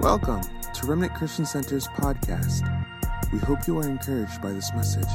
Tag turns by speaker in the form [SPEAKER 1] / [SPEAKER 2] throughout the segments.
[SPEAKER 1] Welcome to Remnant Christian Center's podcast. We hope you are encouraged by this message.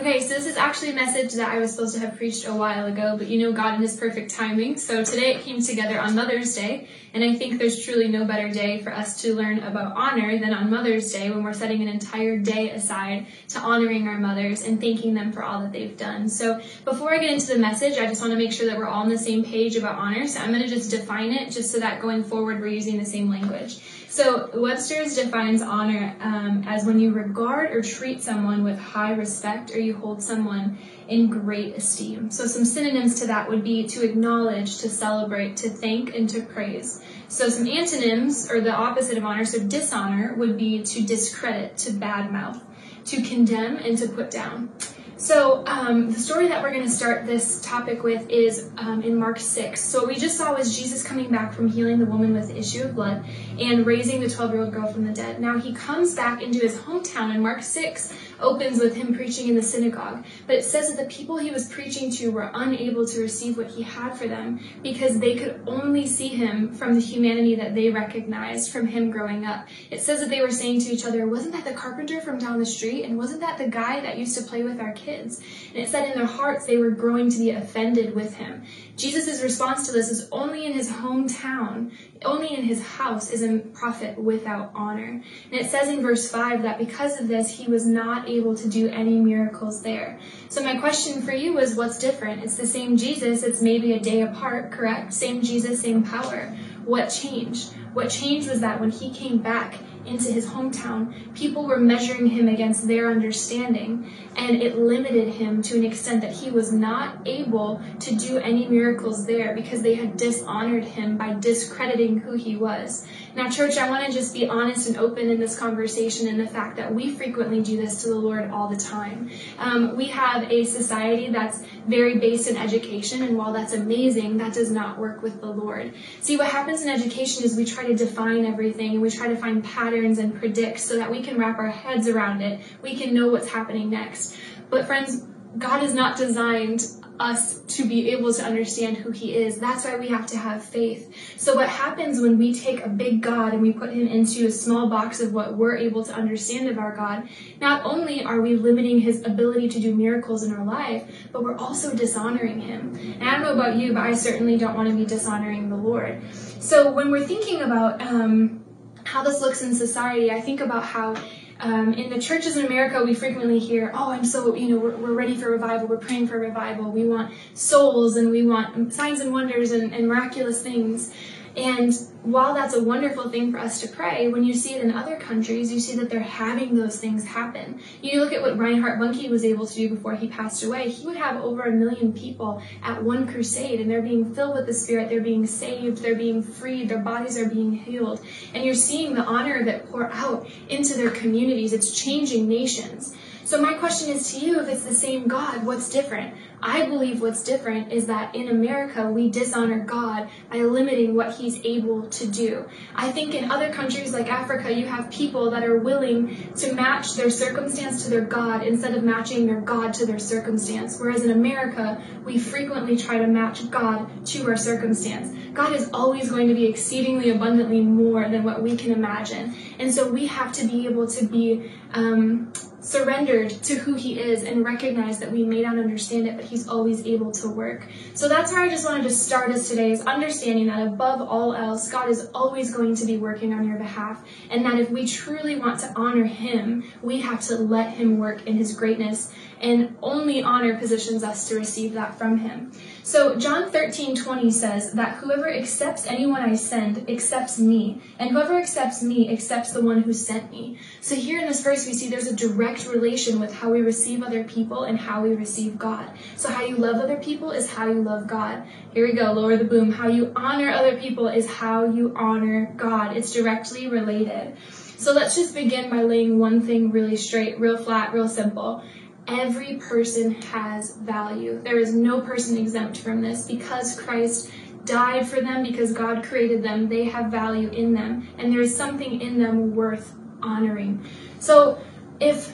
[SPEAKER 2] Okay, so this is actually a message that I was supposed to have preached a while ago, but you know God and His perfect timing. So today it came together on Mother's Day, and I think there's truly no better day for us to learn about honor than on Mother's Day when we're setting an entire day aside to honoring our mothers and thanking them for all that they've done. So before I get into the message, I just want to make sure that we're all on the same page about honor. So I'm going to just define it just so that going forward we're using the same language. So Webster's defines honor um, as when you regard or treat someone with high respect or you hold someone in great esteem. So some synonyms to that would be to acknowledge, to celebrate, to thank, and to praise. So some antonyms, or the opposite of honor, so dishonor would be to discredit, to badmouth, to condemn, and to put down. So um, the story that we're going to start this topic with is um, in Mark 6. So what we just saw was Jesus coming back from healing the woman with the issue of blood and raising the 12-year-old girl from the dead. Now he comes back into his hometown and Mark 6 opens with him preaching in the synagogue. But it says that the people he was preaching to were unable to receive what he had for them because they could only see him from the humanity that they recognized from him growing up. It says that they were saying to each other, Wasn't that the carpenter from down the street? And wasn't that the guy that used to play with our kids? And it said in their hearts they were growing to be offended with him. Jesus' response to this is only in his hometown, only in his house is a prophet without honor. And it says in verse 5 that because of this, he was not able to do any miracles there. So my question for you is what's different? It's the same Jesus, it's maybe a day apart, correct? Same Jesus, same power. What changed? What changed was that when he came back, into his hometown, people were measuring him against their understanding, and it limited him to an extent that he was not able to do any miracles there because they had dishonored him by discrediting who he was. Now, church, I want to just be honest and open in this conversation in the fact that we frequently do this to the Lord all the time. Um, we have a society that's very based in education, and while that's amazing, that does not work with the Lord. See, what happens in education is we try to define everything and we try to find patterns and predict so that we can wrap our heads around it. We can know what's happening next. But, friends, God has not designed us to be able to understand who he is. That's why we have to have faith. So what happens when we take a big God and we put him into a small box of what we're able to understand of our God, not only are we limiting his ability to do miracles in our life, but we're also dishonoring him. And I don't know about you, but I certainly don't want to be dishonoring the Lord. So when we're thinking about um, how this looks in society, I think about how um, in the churches in America, we frequently hear, "Oh, I'm so you know we're, we're, ready for revival. We're praying for revival. We want souls and we want signs and wonders and, and miraculous things." And while that's a wonderful thing for us to pray, when you see it in other countries, you see that they're having those things happen. You look at what Reinhard Bonnke was able to do before he passed away. He would have over a million people at one crusade, and they're being filled with the Spirit, they're being saved, they're being freed, their bodies are being healed. And you're seeing the honor of it pour out into their communities. It's changing nations. So my question is to you, if it's the same God, what's different? I believe what's different is that in America, we dishonor God by limiting what He's able to do. I think in other countries like Africa, you have people that are willing to match their circumstance to their God instead of matching their God to their circumstance. Whereas in America, we frequently try to match God to our circumstance. God is always going to be exceedingly abundantly more than what we can imagine. And so we have to be able to be um, surrendered to who he is and recognize that we may not understand it, but he's always able to work. So that's where I just wanted to start us today is understanding that above all else, God is always going to be working on your behalf. And that if we truly want to honor him, we have to let him work in his greatness and only honor positions us to receive that from him. So John 13, 20 says that whoever accepts anyone I send accepts me, and whoever accepts me accepts the one who sent me. So here in this verse, we see there's a direct relation with how we receive other people and how we receive God. So how you love other people is how you love God. Here we go, lower the boom. How you honor other people is how you honor God. It's directly related. So let's just begin by laying one thing really straight, real flat, real simple. Every person has value. There is no person exempt from this because Christ died for them, because God created them. They have value in them, and there is something in them worth honoring. So if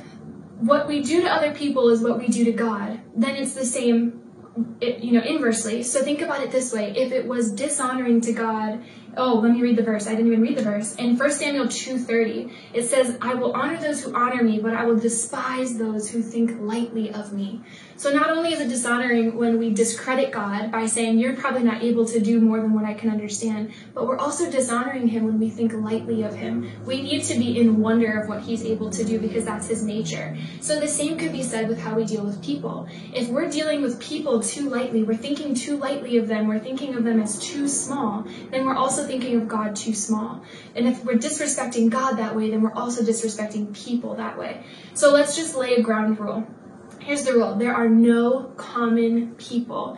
[SPEAKER 2] what we do to other people is what we do to God, then it's the same, you know, inversely. So think about it this way: if it was dishonoring to God oh, let me read the verse. I didn't even read the verse. In 1 Samuel 2.30, it says, I will honor those who honor me, but I will despise those who think lightly of me. So not only is it dishonoring when we discredit God by saying, you're probably not able to do more than what I can understand, but we're also dishonoring him when we think lightly of him. We need to be in wonder of what he's able to do because that's his nature. So the same could be said with how we deal with people. If we're dealing with people too lightly, we're thinking too lightly of them, we're thinking of them as too small, then we're also thinking of God too small. And if we're disrespecting God that way, then we're also disrespecting people that way. So let's just lay a ground rule. Here's the rule there are no common people.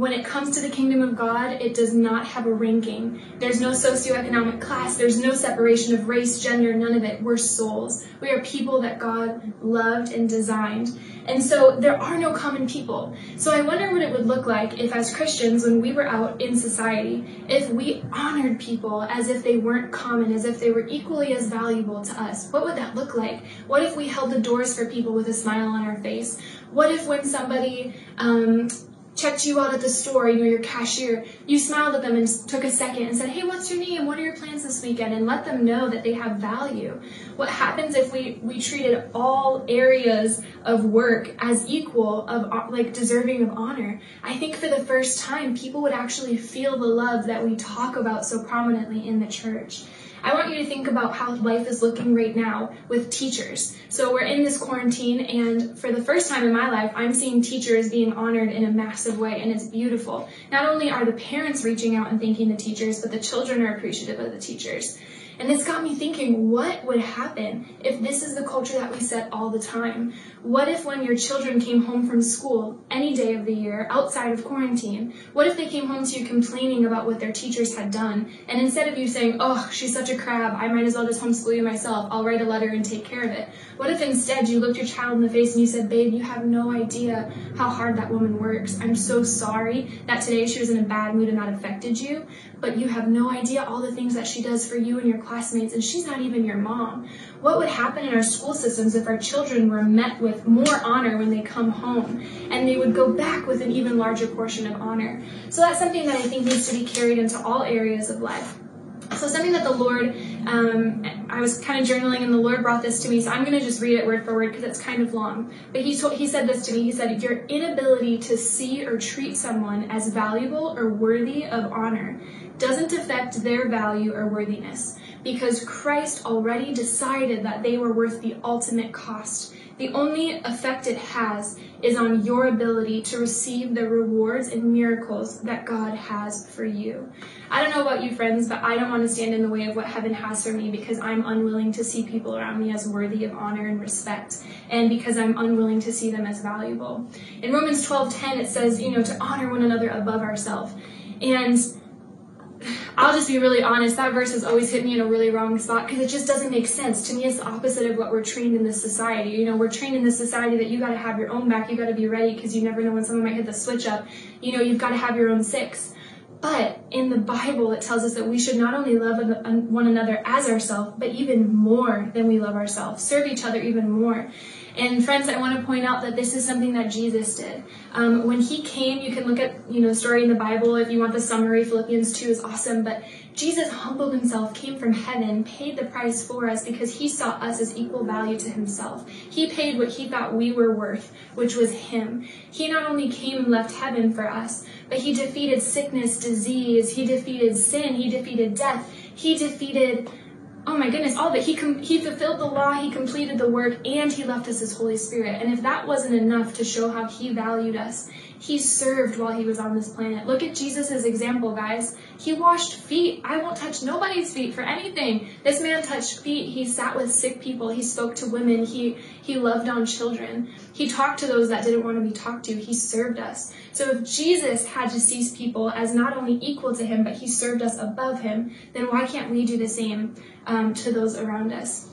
[SPEAKER 2] When it comes to the kingdom of God, it does not have a ranking. There's no socioeconomic class, there's no separation of race, gender, none of it. We're souls. We are people that God loved and designed. And so there are no common people. So I wonder what it would look like if, as Christians, when we were out in society, if we honored people as if they weren't common, as if they were equally as valuable to us. What would that look like? What if we held the doors for people with a smile on our face? What if when somebody um, checked you out at the store, you know, your cashier, you smiled at them and took a second and said, hey, what's your name? What are your plans this weekend? And let them know that they have value. What happens if we, we treated all areas of work as equal, of like deserving of honor? I think for the first time, people would actually feel the love that we talk about so prominently in the church. I want you to think about how life is looking right now with teachers. So we're in this quarantine, and for the first time in my life, I'm seeing teachers being honored in a massive way, and it's beautiful. Not only are the parents reaching out and thanking the teachers, but the children are appreciative of the teachers. And it's got me thinking, what would happen if this is the culture that we set all the time? What if when your children came home from school any day of the year outside of quarantine, what if they came home to you complaining about what their teachers had done? And instead of you saying, oh, she's such a crab, I might as well just homeschool you myself, I'll write a letter and take care of it. What if instead you looked your child in the face and you said, babe, you have no idea how hard that woman works. I'm so sorry that today she was in a bad mood and that affected you, but you have no idea all the things that she does for you and your classmates, and she's not even your mom. What would happen in our school systems if our children were met with more honor when they come home and they would go back with an even larger portion of honor? So that's something that I think needs to be carried into all areas of life. So something that the Lord, um, I was kind of journaling and the Lord brought this to me. So I'm going to just read it word for word because it's kind of long. But he told, he said this to me. He said, "Your inability to see or treat someone as valuable or worthy of honor doesn't affect their value or worthiness because Christ already decided that they were worth the ultimate cost. The only effect it has is on your ability to receive the rewards and miracles that God has for you. I don't know about you, friends, but I don't want to stand in the way of what heaven has for me because I'm unwilling to see people around me as worthy of honor and respect, and because I'm unwilling to see them as valuable. In Romans 12:10, it says, you know, to honor one another above ourselves. And I'll just be really honest, that verse has always hit me in a really wrong spot because it just doesn't make sense. To me, it's the opposite of what we're trained in this society. You know, we're trained in this society that you got to have your own back, you got to be ready because you never know when someone might hit the switch up. You know, you've got to have your own six. But in the Bible, it tells us that we should not only love one another as ourselves, but even more than we love ourselves. Serve each other even more. And friends, I want to point out that this is something that Jesus did. Um, when he came, you can look at, you know, the story in the Bible. If you want the summary, Philippians 2 is awesome. But Jesus humbled himself, came from heaven, paid the price for us because he saw us as equal value to himself. He paid what he thought we were worth, which was him. He not only came and left heaven for us, but he defeated sickness, disease. He defeated sin. He defeated death. He defeated oh my goodness, all that. He, com- he fulfilled the law, he completed the work, and he left us his Holy Spirit. And if that wasn't enough to show how he valued us, he served while he was on this planet. Look at Jesus' example, guys. He washed feet. I won't touch nobody's feet for anything. This man touched feet. He sat with sick people. He spoke to women. He, he loved on children. He talked to those that didn't want to be talked to. He served us. So if Jesus had to see people as not only equal to him, but he served us above him, then why can't we do the same um, to those around us?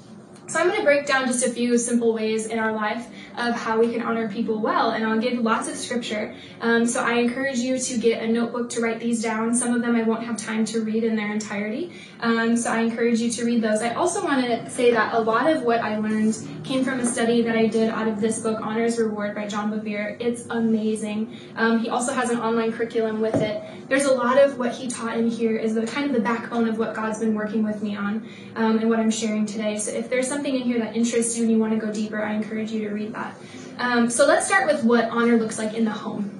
[SPEAKER 2] So I'm going to break down just a few simple ways in our life of how we can honor people well, and I'll give lots of scripture. Um, so I encourage you to get a notebook to write these down. Some of them I won't have time to read in their entirety, um, so I encourage you to read those. I also want to say that a lot of what I learned came from a study that I did out of this book, Honor's Reward by John Bevere. It's amazing. Um, he also has an online curriculum with it. There's a lot of what he taught in here is the kind of the backbone of what God's been working with me on um, and what I'm sharing today. So if there's something in here that interests you and you want to go deeper, I encourage you to read that. Um, so let's start with what honor looks like in the home.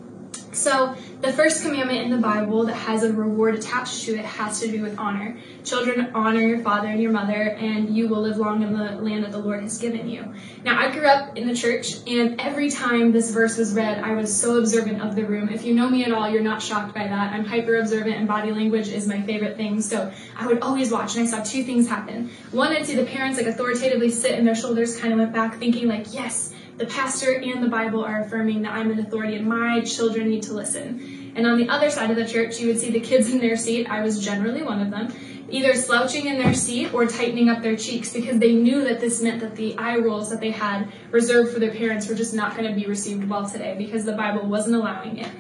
[SPEAKER 2] So, the first commandment in the Bible that has a reward attached to it has to do with honor. Children, honor your father and your mother, and you will live long in the land that the Lord has given you. Now, I grew up in the church, and every time this verse was read, I was so observant of the room. If you know me at all, you're not shocked by that. I'm hyper observant, and body language is my favorite thing. So, I would always watch, and I saw two things happen. One, I'd see the parents like authoritatively sit, and their shoulders kind of went back, thinking, like, yes, the pastor and the Bible are affirming that I'm an authority and my children need to listen. And on the other side of the church, you would see the kids in their seat. I was generally one of them, either slouching in their seat or tightening up their cheeks because they knew that this meant that the eye rolls that they had reserved for their parents were just not going to be received well today because the Bible wasn't allowing it.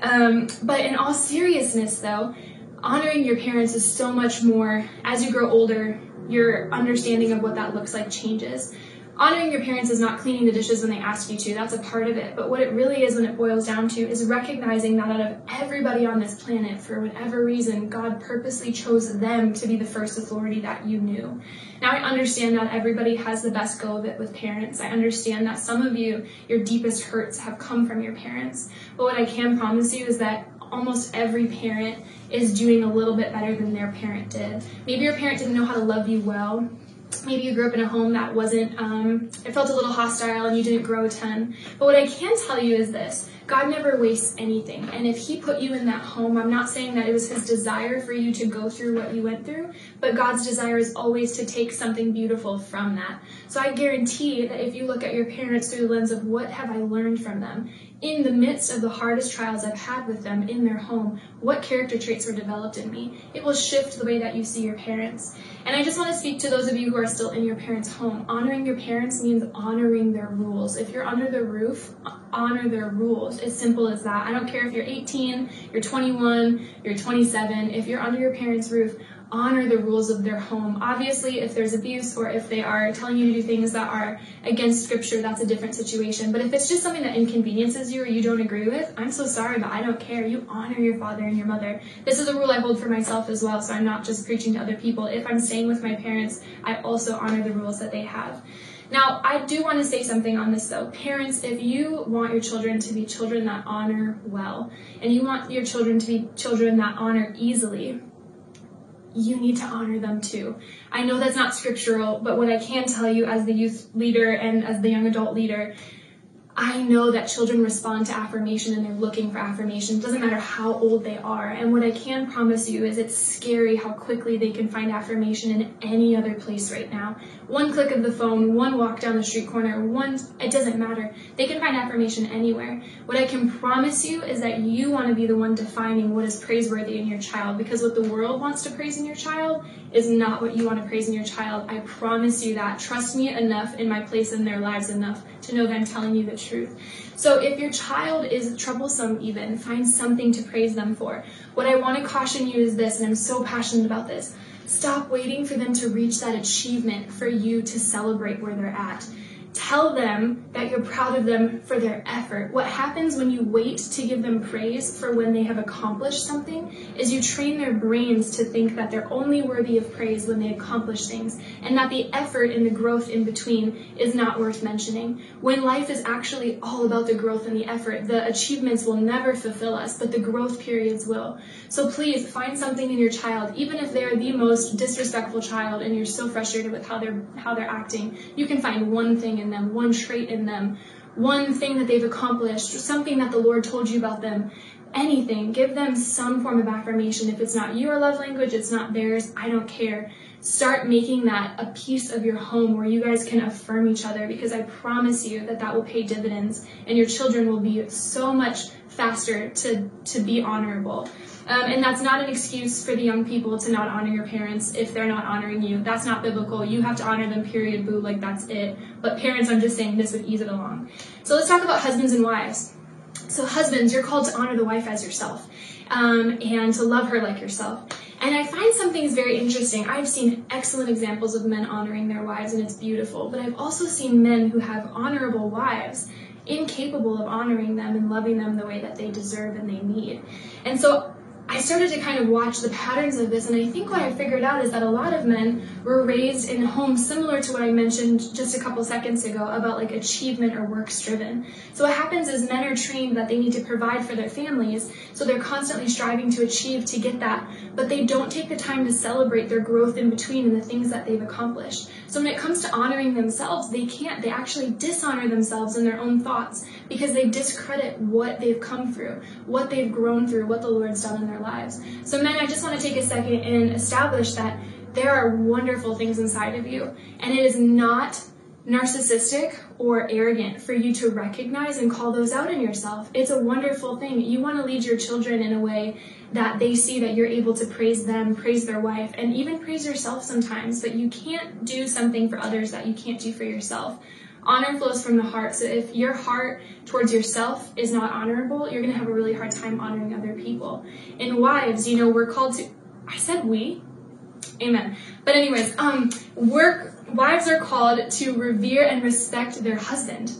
[SPEAKER 2] Um, but in all seriousness, though, honoring your parents is so much more. As you grow older, your understanding of what that looks like changes honoring your parents is not cleaning the dishes when they ask you to. That's a part of it. But what it really is when it boils down to is recognizing that out of everybody on this planet, for whatever reason, God purposely chose them to be the first authority that you knew. Now, I understand that everybody has the best go of it with parents. I understand that some of you, your deepest hurts have come from your parents. But what I can promise you is that almost every parent is doing a little bit better than their parent did. Maybe your parent didn't know how to love you well maybe you grew up in a home that wasn't, um, it felt a little hostile and you didn't grow a ton. But what I can tell you is this God never wastes anything. And if He put you in that home, I'm not saying that it was His desire for you to go through what you went through, but God's desire is always to take something beautiful from that. So I guarantee that if you look at your parents through the lens of what have I learned from them, in the midst of the hardest trials I've had with them in their home, what character traits were developed in me, it will shift the way that you see your parents. And I just want to speak to those of you who are still in your parents' home. Honoring your parents means honoring their rules. If you're under their roof, honor their rules. As simple as that. I don't care if you're 18, you're 21, you're 27. If you're under your parents' roof, honor the rules of their home. Obviously, if there's abuse or if they are telling you to do things that are against scripture, that's a different situation. But if it's just something that inconveniences you or you don't agree with, I'm so sorry, but I don't care. You honor your father and your mother. This is a rule I hold for myself as well, so I'm not just preaching to other people. If I'm staying with my parents, I also honor the rules that they have. Now, I do want to say something on this though. Parents, if you want your children to be children that honor well, and you want your children to be children that honor easily, you need to honor them too. I know that's not scriptural, but what I can tell you as the youth leader and as the young adult leader I know that children respond to affirmation and they're looking for affirmation. It doesn't matter how old they are. And what I can promise you is it's scary how quickly they can find affirmation in any other place right now. One click of the phone, one walk down the street corner, one, it doesn't matter. They can find affirmation anywhere. What I can promise you is that you want to be the one defining what is praiseworthy in your child because what the world wants to praise in your child is not what you want to praise in your child. I promise you that. Trust me enough in my place in their lives enough to know that I'm telling you the truth. So if your child is troublesome, even, find something to praise them for. What I want to caution you is this, and I'm so passionate about this. Stop waiting for them to reach that achievement for you to celebrate where they're at. Tell them that you're proud of them for their effort. What happens when you wait to give them praise for when they have accomplished something is you train their brains to think that they're only worthy of praise when they accomplish things, and that the effort and the growth in between is not worth mentioning. When life is actually all about the growth and the effort, the achievements will never fulfill us, but the growth periods will. So please find something in your child, even if they're the most disrespectful child and you're so frustrated with how they're how they're acting, you can find one thing in them, one trait in them, one thing that they've accomplished, something that the Lord told you about them. Anything. Give them some form of affirmation. If it's not your love language, it's not theirs, I don't care. Start making that a piece of your home where you guys can affirm each other because I promise you that that will pay dividends and your children will be so much faster to, to be honorable. Um, and that's not an excuse for the young people to not honor your parents if they're not honoring you. That's not biblical. You have to honor them, period, boo, like that's it. But parents, I'm just saying this would ease it along. So let's talk about husbands and wives. So, husbands, you're called to honor the wife as yourself um, and to love her like yourself. And I find some things very interesting. I've seen excellent examples of men honoring their wives, and it's beautiful. But I've also seen men who have honorable wives incapable of honoring them and loving them the way that they deserve and they need. And so I started to kind of watch the patterns of this, and I think what I figured out is that a lot of men were raised in homes similar to what I mentioned just a couple seconds ago about like achievement or works driven. So what happens is men are trained that they need to provide for their families, so they're constantly striving to achieve to get that, but they don't take the time to celebrate their growth in between and the things that they've accomplished. So when it comes to honoring themselves, they can't. They actually dishonor themselves in their own thoughts because they discredit what they've come through, what they've grown through, what the Lord's done in their lives. So, men, I just want to take a second and establish that there are wonderful things inside of you, and it is not narcissistic or arrogant for you to recognize and call those out in yourself. It's a wonderful thing. You want to lead your children in a way that they see that you're able to praise them, praise their wife, and even praise yourself sometimes, but you can't do something for others that you can't do for yourself. Honor flows from the heart. So if your heart towards yourself is not honorable, you're going to have a really hard time honoring other people. And wives, you know, we're called to, I said we. Amen. But anyways, um, work, wives are called to revere and respect their husband.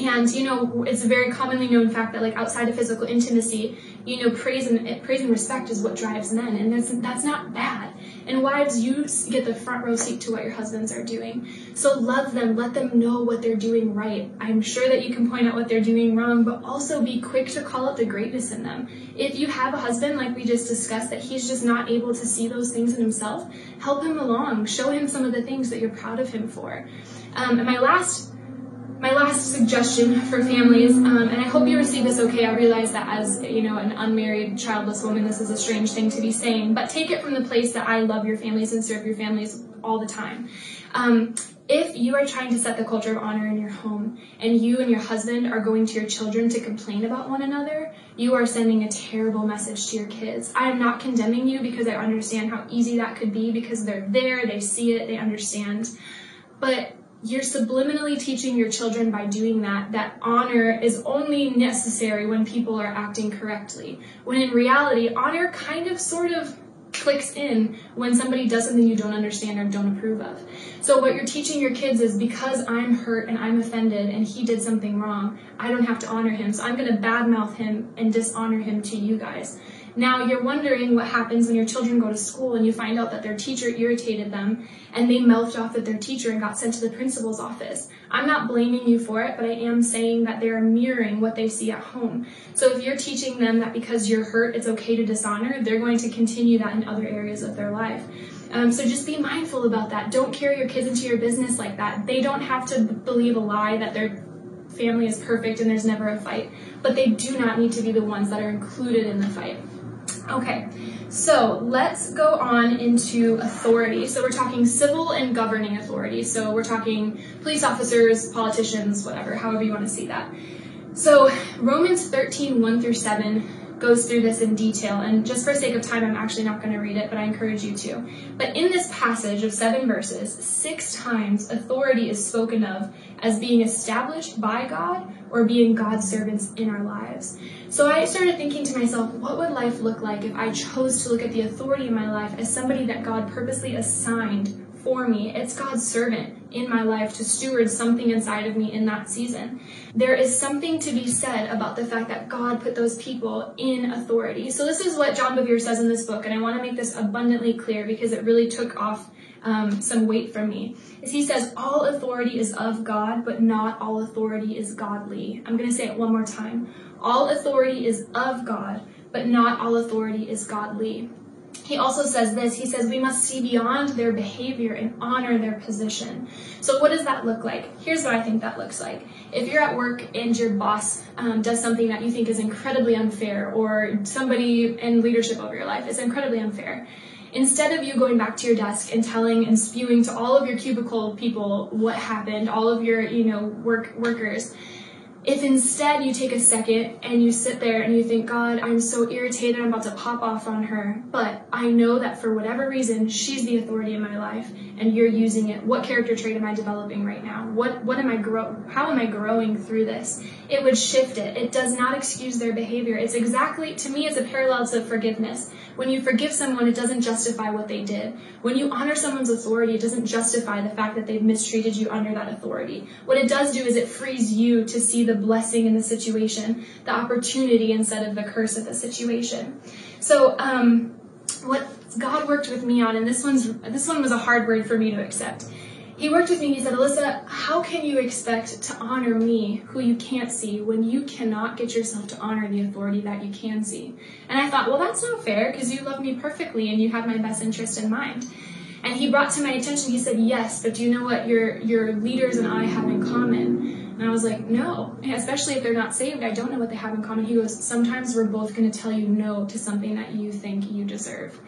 [SPEAKER 2] And you know, it's a very commonly known fact that like outside of physical intimacy, you know, praise and praise and respect is what drives men, and that's that's not bad. And wives, you get the front row seat to what your husbands are doing. So love them, let them know what they're doing right. I'm sure that you can point out what they're doing wrong, but also be quick to call out the greatness in them. If you have a husband, like we just discussed, that he's just not able to see those things in himself, help him along. Show him some of the things that you're proud of him for. Um, and my last my last suggestion for families, um, and I hope you receive this okay. I realize that as you know, an unmarried, childless woman, this is a strange thing to be saying, but take it from the place that I love your families and serve your families all the time. Um, if you are trying to set the culture of honor in your home, and you and your husband are going to your children to complain about one another, you are sending a terrible message to your kids. I am not condemning you because I understand how easy that could be because they're there, they see it, they understand. But you're subliminally teaching your children by doing that that honor is only necessary when people are acting correctly. When in reality, honor kind of sort of clicks in when somebody does something you don't understand or don't approve of. So what you're teaching your kids is because I'm hurt and I'm offended and he did something wrong, I don't have to honor him. So I'm going to badmouth him and dishonor him to you guys. Now you're wondering what happens when your children go to school and you find out that their teacher irritated them and they mouthed off at their teacher and got sent to the principal's office. I'm not blaming you for it, but I am saying that they're mirroring what they see at home. So if you're teaching them that because you're hurt, it's okay to dishonor, they're going to continue that in other areas of their life. Um, so just be mindful about that. Don't carry your kids into your business like that. They don't have to believe a lie that their family is perfect and there's never a fight, but they do not need to be the ones that are included in the fight. Okay, so let's go on into authority. So we're talking civil and governing authority. So we're talking police officers, politicians, whatever, however you want to see that. So Romans 13, 1 through 7 goes through this in detail. And just for sake of time, I'm actually not going to read it, but I encourage you to. But in this passage of seven verses, six times authority is spoken of as being established by God or being God's servants in our lives. So I started thinking to myself, what would life look like if I chose to look at the authority in my life as somebody that God purposely assigned for me. It's God's servant in my life to steward something inside of me in that season. There is something to be said about the fact that God put those people in authority. So this is what John Bevere says in this book, and I want to make this abundantly clear because it really took off um, some weight from me. Is he says all authority is of God, but not all authority is godly. I'm going to say it one more time. All authority is of God, but not all authority is godly. He also says this he says, We must see beyond their behavior and honor their position. So, what does that look like? Here's what I think that looks like. If you're at work and your boss um, does something that you think is incredibly unfair, or somebody in leadership over your life is incredibly unfair, instead of you going back to your desk and telling and spewing to all of your cubicle people what happened, all of your you know work workers, if instead you take a second and you sit there and you think, God, I'm so irritated, I'm about to pop off on her, but I know that for whatever reason, she's the authority in my life and you're using it. What character trait am I developing right now? What, what am I grow, how am I growing through this? It would shift it. It does not excuse their behavior. It's exactly, to me, it's a parallel to forgiveness. When you forgive someone, it doesn't justify what they did. When you honor someone's authority, it doesn't justify the fact that they've mistreated you under that authority. What it does do is it frees you to see the blessing in the situation, the opportunity instead of the curse of the situation. So, um, what God worked with me on, and this one's this one was a hard word for me to accept he worked with me. He said, Alyssa, how can you expect to honor me, who you can't see, when you cannot get yourself to honor the authority that you can see? And I thought, well, that's not fair because you love me perfectly and you have my best interest in mind. And he brought to my attention, he said, yes, but do you know what your, your leaders and I have in common? And I was like, no, especially if they're not saved, I don't know what they have in common. He goes, sometimes we're both going to tell you no to something that you think you deserve.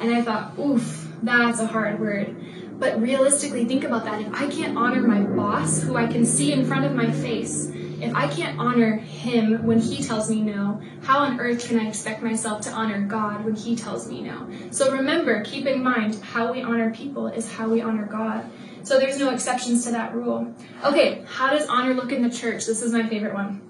[SPEAKER 2] And I thought, oof, that's a hard word. But realistically, think about that. If I can't honor my boss, who I can see in front of my face, if I can't honor him when he tells me no, how on earth can I expect myself to honor God when he tells me no? So remember, keep in mind, how we honor people is how we honor God. So there's no exceptions to that rule. Okay, how does honor look in the church? This is my favorite one.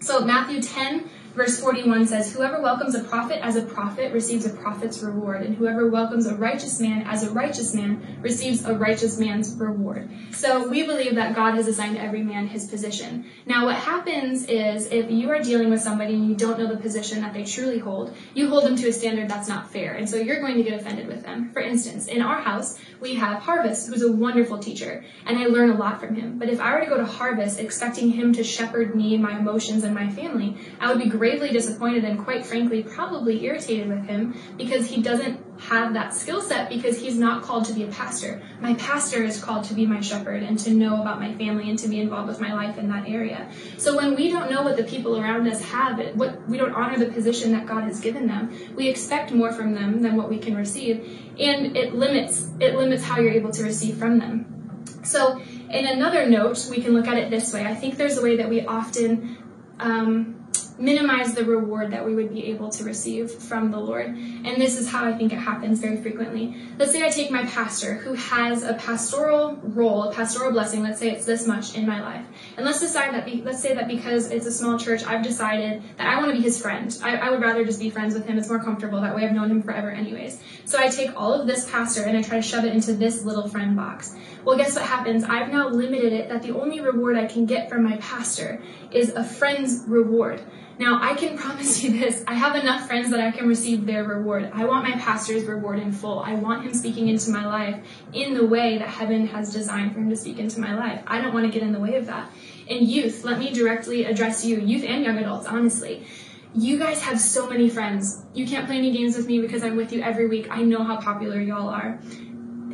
[SPEAKER 2] So Matthew 10, Verse 41 says, Whoever welcomes a prophet as a prophet receives a prophet's reward, and whoever welcomes a righteous man as a righteous man receives a righteous man's reward. So we believe that God has assigned every man his position. Now, what happens is if you are dealing with somebody and you don't know the position that they truly hold, you hold them to a standard that's not fair, and so you're going to get offended with them. For instance, in our house, we have Harvest, who's a wonderful teacher, and I learn a lot from him. But if I were to go to Harvest expecting him to shepherd me, my emotions, and my family, I would be gravely disappointed and quite frankly probably irritated with him because he doesn't have that skill set because he's not called to be a pastor. My pastor is called to be my shepherd and to know about my family and to be involved with my life in that area. So when we don't know what the people around us have, what we don't honor the position that God has given them, we expect more from them than what we can receive, and it limits it limits how you're able to receive from them. So in another note, we can look at it this way. I think there's a way that we often um, minimize the reward that we would be able to receive from the Lord. And this is how I think it happens very frequently. Let's say I take my pastor who has a pastoral role, a pastoral blessing, let's say it's this much in my life. And let's decide that, be, let's say that because it's a small church, I've decided that I want to be his friend. I, I would rather just be friends with him. It's more comfortable. That way I've known him forever anyways. So I take all of this pastor and I try to shove it into this little friend box. Well, guess what happens? I've now limited it that the only reward I can get from my pastor is a friend's reward. Now, I can promise you this I have enough friends that I can receive their reward. I want my pastor's reward in full. I want him speaking into my life in the way that heaven has designed for him to speak into my life. I don't want to get in the way of that. And youth, let me directly address you, youth and young adults, honestly. You guys have so many friends. You can't play any games with me because I'm with you every week. I know how popular y'all are.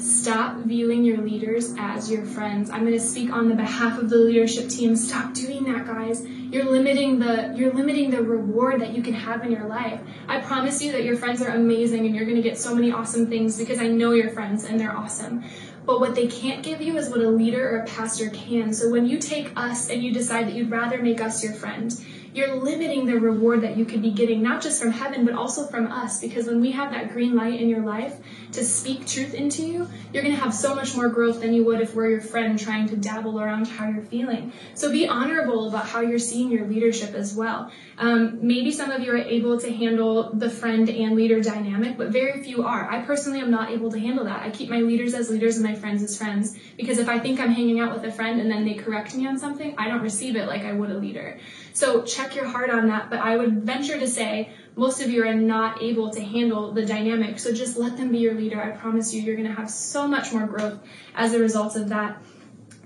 [SPEAKER 2] Stop viewing your leaders as your friends. I'm going to speak on the behalf of the leadership team. Stop doing that, guys. You're limiting the you're limiting the reward that you can have in your life. I promise you that your friends are amazing and you're going to get so many awesome things because I know your friends and they're awesome. But what they can't give you is what a leader or a pastor can. So when you take us and you decide that you'd rather make us your friend, you're limiting the reward that you could be getting, not just from heaven, but also from us. Because when we have that green light in your life to speak truth into you, you're going to have so much more growth than you would if we're your friend trying to dabble around how you're feeling. So be honorable about how you're seeing your leadership as well. Um, maybe some of you are able to handle the friend and leader dynamic, but very few are. I personally am not able to handle that. I keep my leaders as leaders and my friends as friends because if I think I'm hanging out with a friend and then they correct me on something, I don't receive it like I would a leader. So check your heart on that. But I would venture to say most of you are not able to handle the dynamic. So just let them be your leader. I promise you, you're going to have so much more growth as a result of that.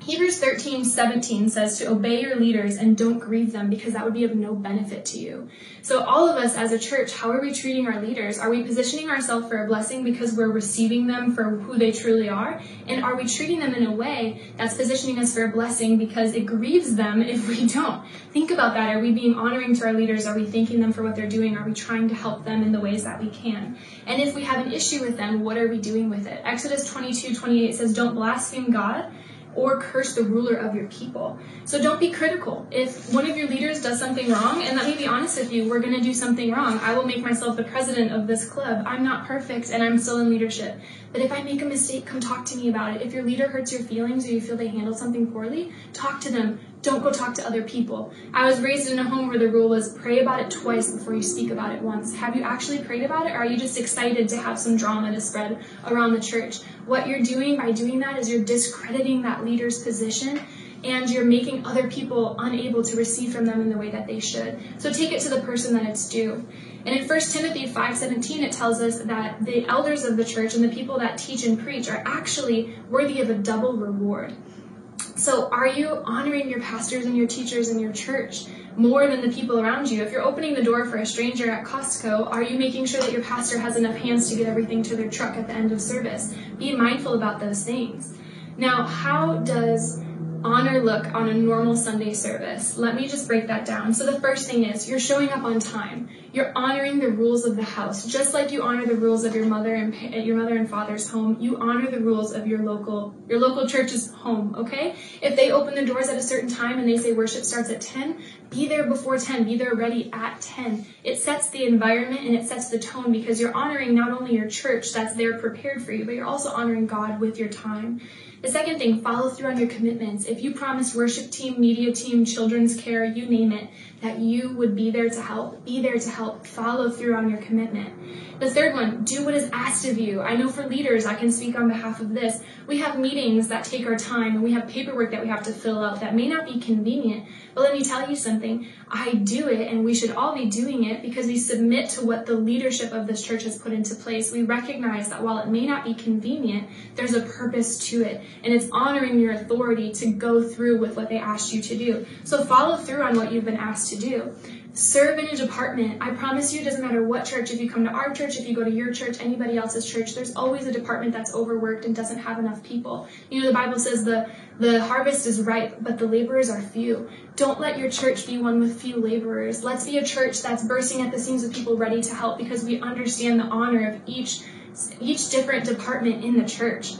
[SPEAKER 2] Hebrews 13, 17 says to obey your leaders and don't grieve them because that would be of no benefit to you. So all of us as a church, how are we treating our leaders? Are we positioning ourselves for a blessing because we're receiving them for who they truly are? And are we treating them in a way that's positioning us for a blessing because it grieves them if we don't? Think about that. Are we being honoring to our leaders? Are we thanking them for what they're doing? Are we trying to help them in the ways that we can? And if we have an issue with them, what are we doing with it? Exodus 22, 28 says, don't blaspheme God or curse the ruler of your people. So don't be critical. If one of your leaders does something wrong, and let me be honest with you, we're going to do something wrong. I will make myself the president of this club. I'm not perfect and I'm still in leadership. But if I make a mistake, come talk to me about it. If your leader hurts your feelings or you feel they handled something poorly, talk to them. Don't go talk to other people. I was raised in a home where the rule was pray about it twice before you speak about it once. Have you actually prayed about it or are you just excited to have some drama to spread around the church? What you're doing by doing that is you're discrediting that leader's position and you're making other people unable to receive from them in the way that they should. So take it to the person that it's due. And in 1 Timothy 5:17 it tells us that the elders of the church and the people that teach and preach are actually worthy of a double reward. So are you honoring your pastors and your teachers in your church more than the people around you? If you're opening the door for a stranger at Costco, are you making sure that your pastor has enough hands to get everything to their truck at the end of service? Be mindful about those things. Now, how does honor look on a normal Sunday service? Let me just break that down. So the first thing is you're showing up on time. You're honoring the rules of the house, just like you honor the rules of your mother and uh, your mother and father's home. You honor the rules of your local your local church's home. Okay? If they open the doors at a certain time and they say worship starts at 10, be there before 10. Be there ready at 10. It sets the environment and it sets the tone because you're honoring not only your church that's there prepared for you, but you're also honoring God with your time. The second thing, follow through on your commitments. If you promise worship team, media team, children's care, you name it, that you would be there to help, be there to help, follow through on your commitment. The third one, do what is asked of you. I know for leaders, I can speak on behalf of this. We have meetings that take our time and we have paperwork that we have to fill out that may not be convenient. But let me tell you something. I do it and we should all be doing it because we submit to what the leadership of this church has put into place. We recognize that while it may not be convenient, there's a purpose to it and it's honoring your authority to go through with what they asked you to do. So follow through on what you've been asked to do. Serve in a department. I promise you, it doesn't matter what church, if you come to our church, if you go to your church, anybody else's church, there's always a department that's overworked and doesn't have enough people. You know, the Bible says the, the harvest is ripe, but the laborers are few. Don't let your church be one with few laborers. Let's be a church that's bursting at the seams with people ready to help because we understand the honor of each, each different department in the church.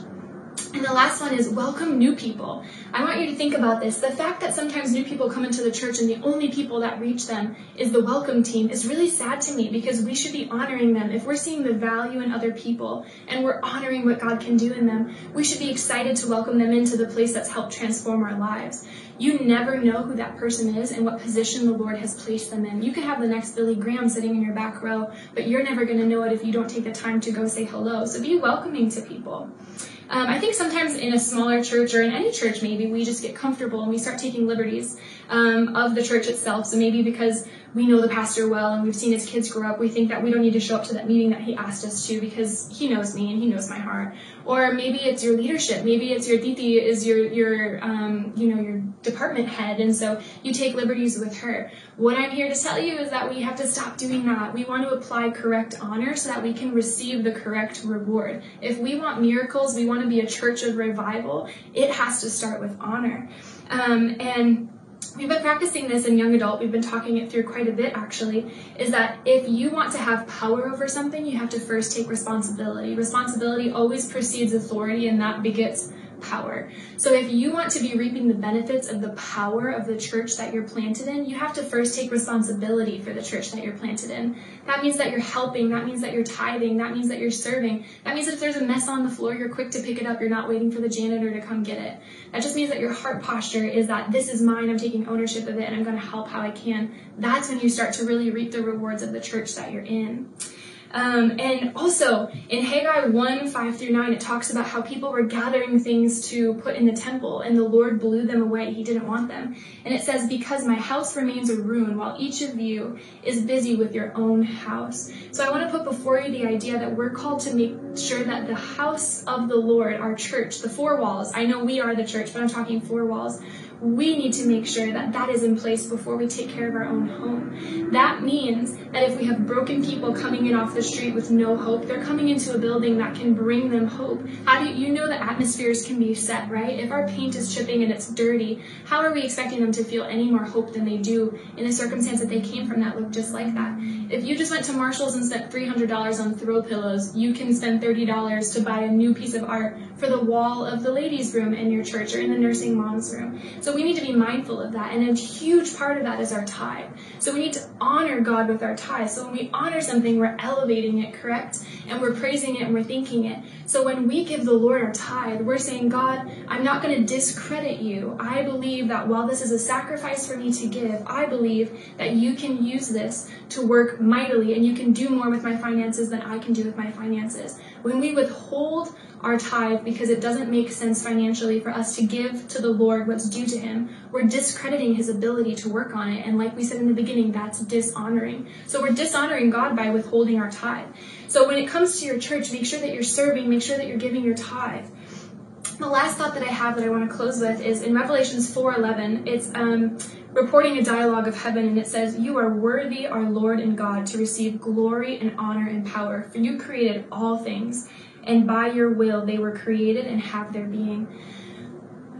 [SPEAKER 2] And the last one is welcome new people. I want you to think about this. The fact that sometimes new people come into the church and the only people that reach them is the welcome team is really sad to me because we should be honoring them. If we're seeing the value in other people and we're honoring what God can do in them, we should be excited to welcome them into the place that's helped transform our lives. You never know who that person is and what position the Lord has placed them in. You could have the next Billy Graham sitting in your back row, but you're never going to know it if you don't take the time to go say hello. So be welcoming to people. Um, I think sometimes in a smaller church or in any church, maybe we just get comfortable and we start taking liberties um, of the church itself. So maybe because we know the pastor well and we've seen his kids grow up, we think that we don't need to show up to that meeting that he asked us to because he knows me and he knows my heart. Or maybe it's your leadership. Maybe it's your titi is your your um, you know your department head, and so you take liberties with her. What I'm here to tell you is that we have to stop doing that. We want to apply correct honor so that we can receive the correct reward. If we want miracles, we want to be a church of revival. It has to start with honor. Um, and we've been practicing this in young adult. We've been talking it through quite a bit actually is that if you want to have power over something you have to first take responsibility. Responsibility always precedes authority and that begets power. So if you want to be reaping the benefits of the power of the church that you're planted in, you have to first take responsibility for the church that you're planted in. That means that you're helping, that means that you're tithing, that means that you're serving. That means if there's a mess on the floor, you're quick to pick it up, you're not waiting for the janitor to come get it. That just means that your heart posture is that this is mine, I'm taking ownership of it, and I'm going to help how I can. That's when you start to really reap the rewards of the church that you're in. Um, and also in Haggai 1 5 through 9, it talks about how people were gathering things to put in the temple, and the Lord blew them away. He didn't want them. And it says, Because my house remains a ruin, while each of you is busy with your own house. So I want to put before you the idea that we're called to make sure that the house of the Lord, our church, the four walls, I know we are the church, but I'm talking four walls, we need to make sure that that is in place before we take care of our own home. That means that if we have broken people coming in off the street with no hope, they're coming into a building that can bring them hope. How do you, know the atmospheres can be set, right? If our paint is chipping and it's dirty, how are we expecting them to feel any more hope than they do in a circumstance that they came from that looked just like that? If you just went to Marshall's and spent $300 on throw pillows, you can spend $30 to buy a new piece of art for the wall of the ladies' room in your church or in the nursing mom's room. So we need to be mindful of that. And a huge part of that is our tithe. So we need to honor God with our tithe. So when we honor something, we're elevating it, correct? And we're praising it and we're thanking it. So when we give the Lord our tithe, we're saying, God, I'm not going to discredit you. I believe that while this is a sacrifice for me to give, I believe that you can use this to work mightily and you can do more with my finances than I can do with my finances. When we withhold our tithe because it doesn't make sense financially for us to give to the Lord what's due to Him, we're discrediting His ability to work on it. And like we said in the beginning, that's dishonoring. So we're dishonoring God by withholding our tithe. So when it comes to your church, make sure that you're serving, make sure that you're giving your tithe. The last thought that I have that I want to close with is in Revelations 4:11. It's um, reporting a dialogue of heaven, and it says, "You are worthy, our Lord and God, to receive glory and honor and power, for you created all things, and by your will they were created and have their being."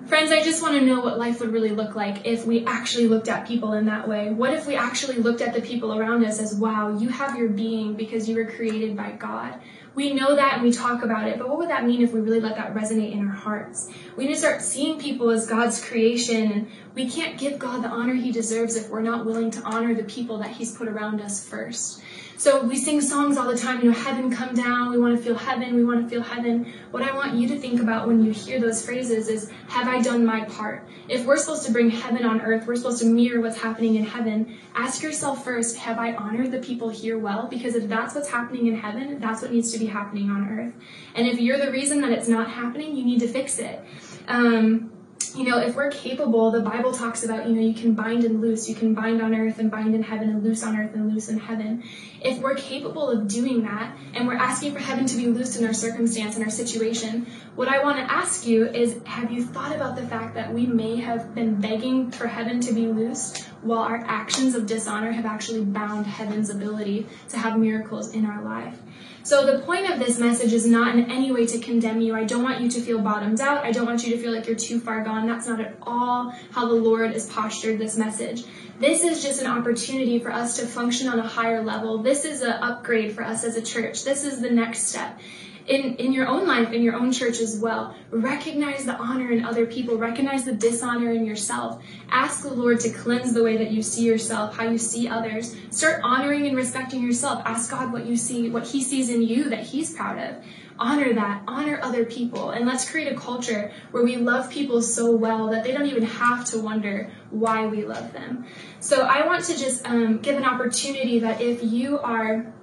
[SPEAKER 2] Friends, I just want to know what life would really look like if we actually looked at people in that way. What if we actually looked at the people around us as, wow, you have your being because you were created by God? We know that and we talk about it, but what would that mean if we really let that resonate in our hearts? We need to start seeing people as God's creation, and we can't give God the honor he deserves if we're not willing to honor the people that he's put around us first. So we sing songs all the time, you know, heaven come down, we want to feel heaven, we want to feel heaven. What I want you to think about when you hear those phrases is, have I done my part? If we're supposed to bring heaven on earth, we're supposed to mirror what's happening in heaven, ask yourself first, have I honored the people here well? Because if that's what's happening in heaven, that's what needs to be happening on earth. And if you're the reason that it's not happening, you need to fix it. Um, you know, if we're capable, the Bible talks about, you know, you can bind and loose, you can bind on earth and bind in heaven and loose on earth and loose in heaven. If we're capable of doing that and we're asking for heaven to be loosed in our circumstance and our situation, what I want to ask you is have you thought about the fact that we may have been begging for heaven to be loosed while our actions of dishonor have actually bound heaven's ability to have miracles in our life? So the point of this message is not in any way to condemn you. I don't want you to feel bottomed out. I don't want you to feel like you're too far gone. That's not at all how the Lord has postured this message. This is just an opportunity for us to function on a higher level. This is an upgrade for us as a church. This is the next step in, in your own life, in your own church as well. Recognize the honor in other people. Recognize the dishonor in yourself. Ask the Lord to cleanse the way that you see yourself, how you see others. Start honoring and respecting yourself. Ask God what you see, what He sees in you that He's proud of. Honor that. Honor other people. And let's create a culture where we love people so well that they don't even have to wonder why we love them. So I want to just um, give an opportunity that if you are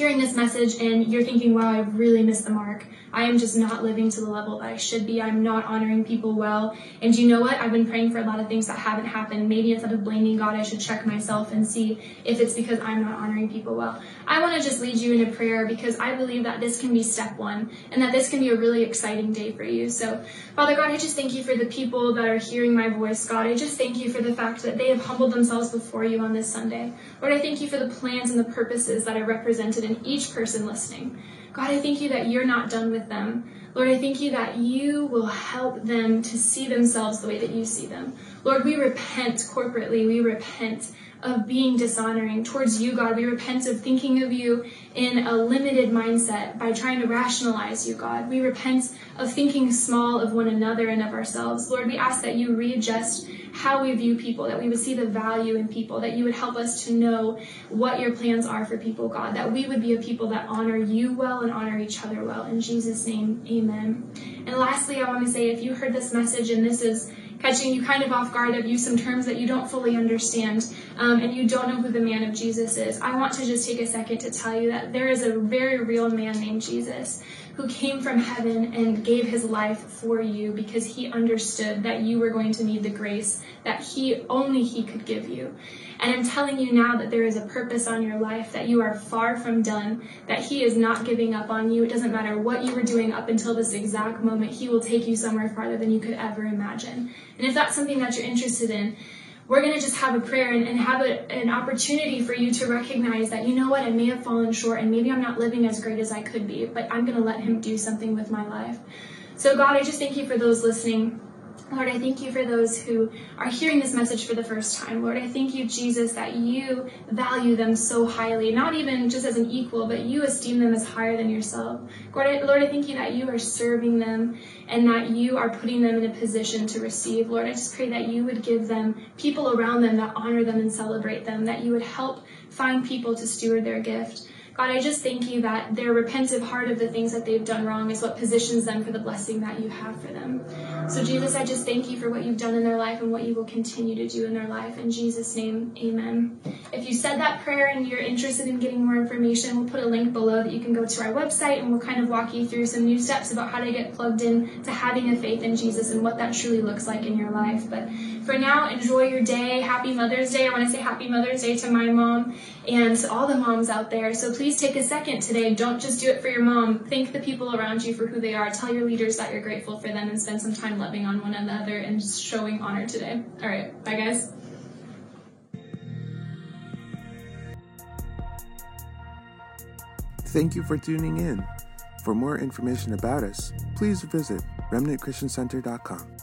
[SPEAKER 2] hearing this message and you're thinking, wow, I really missed the mark. I am just not living to the level that I should be. I'm not honoring people well. And you know what? I've been praying for a lot of things that haven't happened. Maybe instead of blaming God, I should check myself and see if it's because I'm not honoring people well. I want to just lead you in a prayer because I believe that this can be step one and that this can be a really exciting day for you. So, Father God, I just thank you for the people that are hearing my voice, God. I just thank you for the fact that they have humbled themselves before you on this Sunday. Lord, I thank you for the plans and the purposes that are represented in each person listening. God, I thank you that you're not done with them. Lord, I thank you that you will help them to see themselves the way that you see them. Lord, we repent corporately. We repent of being dishonoring towards you, God. We repent of thinking of you in a limited mindset by trying to rationalize you, God. We repent of thinking small of one another and of ourselves. Lord, we ask that you readjust how we view people, that we would see the value in people, that you would help us to know what your plans are for people, God, that we would be a people that honor you well and honor each other well. In Jesus' name, amen. And lastly, I want to say if you heard this message and this is catching you kind of off guard. I've used some terms that you don't fully understand um, and you don't know who the man of Jesus is. I want to just take a second to tell you that there is a very real man named Jesus who came from heaven and gave his life for you because he understood that you were going to need the grace that he only he could give you. And I'm telling you now that there is a purpose on your life, that you are far from done, that he is not giving up on you. It doesn't matter what you were doing up until this exact moment, he will take you somewhere farther than you could ever imagine. And if that's something that you're interested in, we're going to just have a prayer and, and have a, an opportunity for you to recognize that, you know what, I may have fallen short and maybe I'm not living as great as I could be, but I'm going to let Him do something with my life. So, God, I just thank you for those listening. Lord, I thank you for those who are hearing this message for the first time. Lord, I thank you, Jesus, that you value them so highly, not even just as an equal, but you esteem them as higher than yourself. Lord, I, Lord, I thank you that you are serving them and that you are putting them in a position to receive. Lord, I just pray that you would give them people around them that honor them and celebrate them, that you would help find people to steward their gift. God, I just thank you that their repentive heart of the things that they've done wrong is what positions them for the blessing that you have for them. So, Jesus, I just thank you for what you've done in their life and what you will continue to do in their life. In Jesus' name, amen. If you said that prayer and you're interested in getting more information, we'll put a link below that you can go to our website and we'll kind of walk you through some new steps about how to get plugged in to having a faith in Jesus and what that truly looks like in your life. But for now, enjoy your day. Happy Mother's Day. I want to say Happy Mother's Day to my mom and to all the moms out there. So please take a second today. Don't just do it for your mom. Thank the people around you for who they are. Tell your leaders that you're grateful for them and spend some time loving on one another and showing honor today. All right. Bye, guys.
[SPEAKER 1] Thank you for tuning in. For more information about us, please visit remnantchristiancenter.com.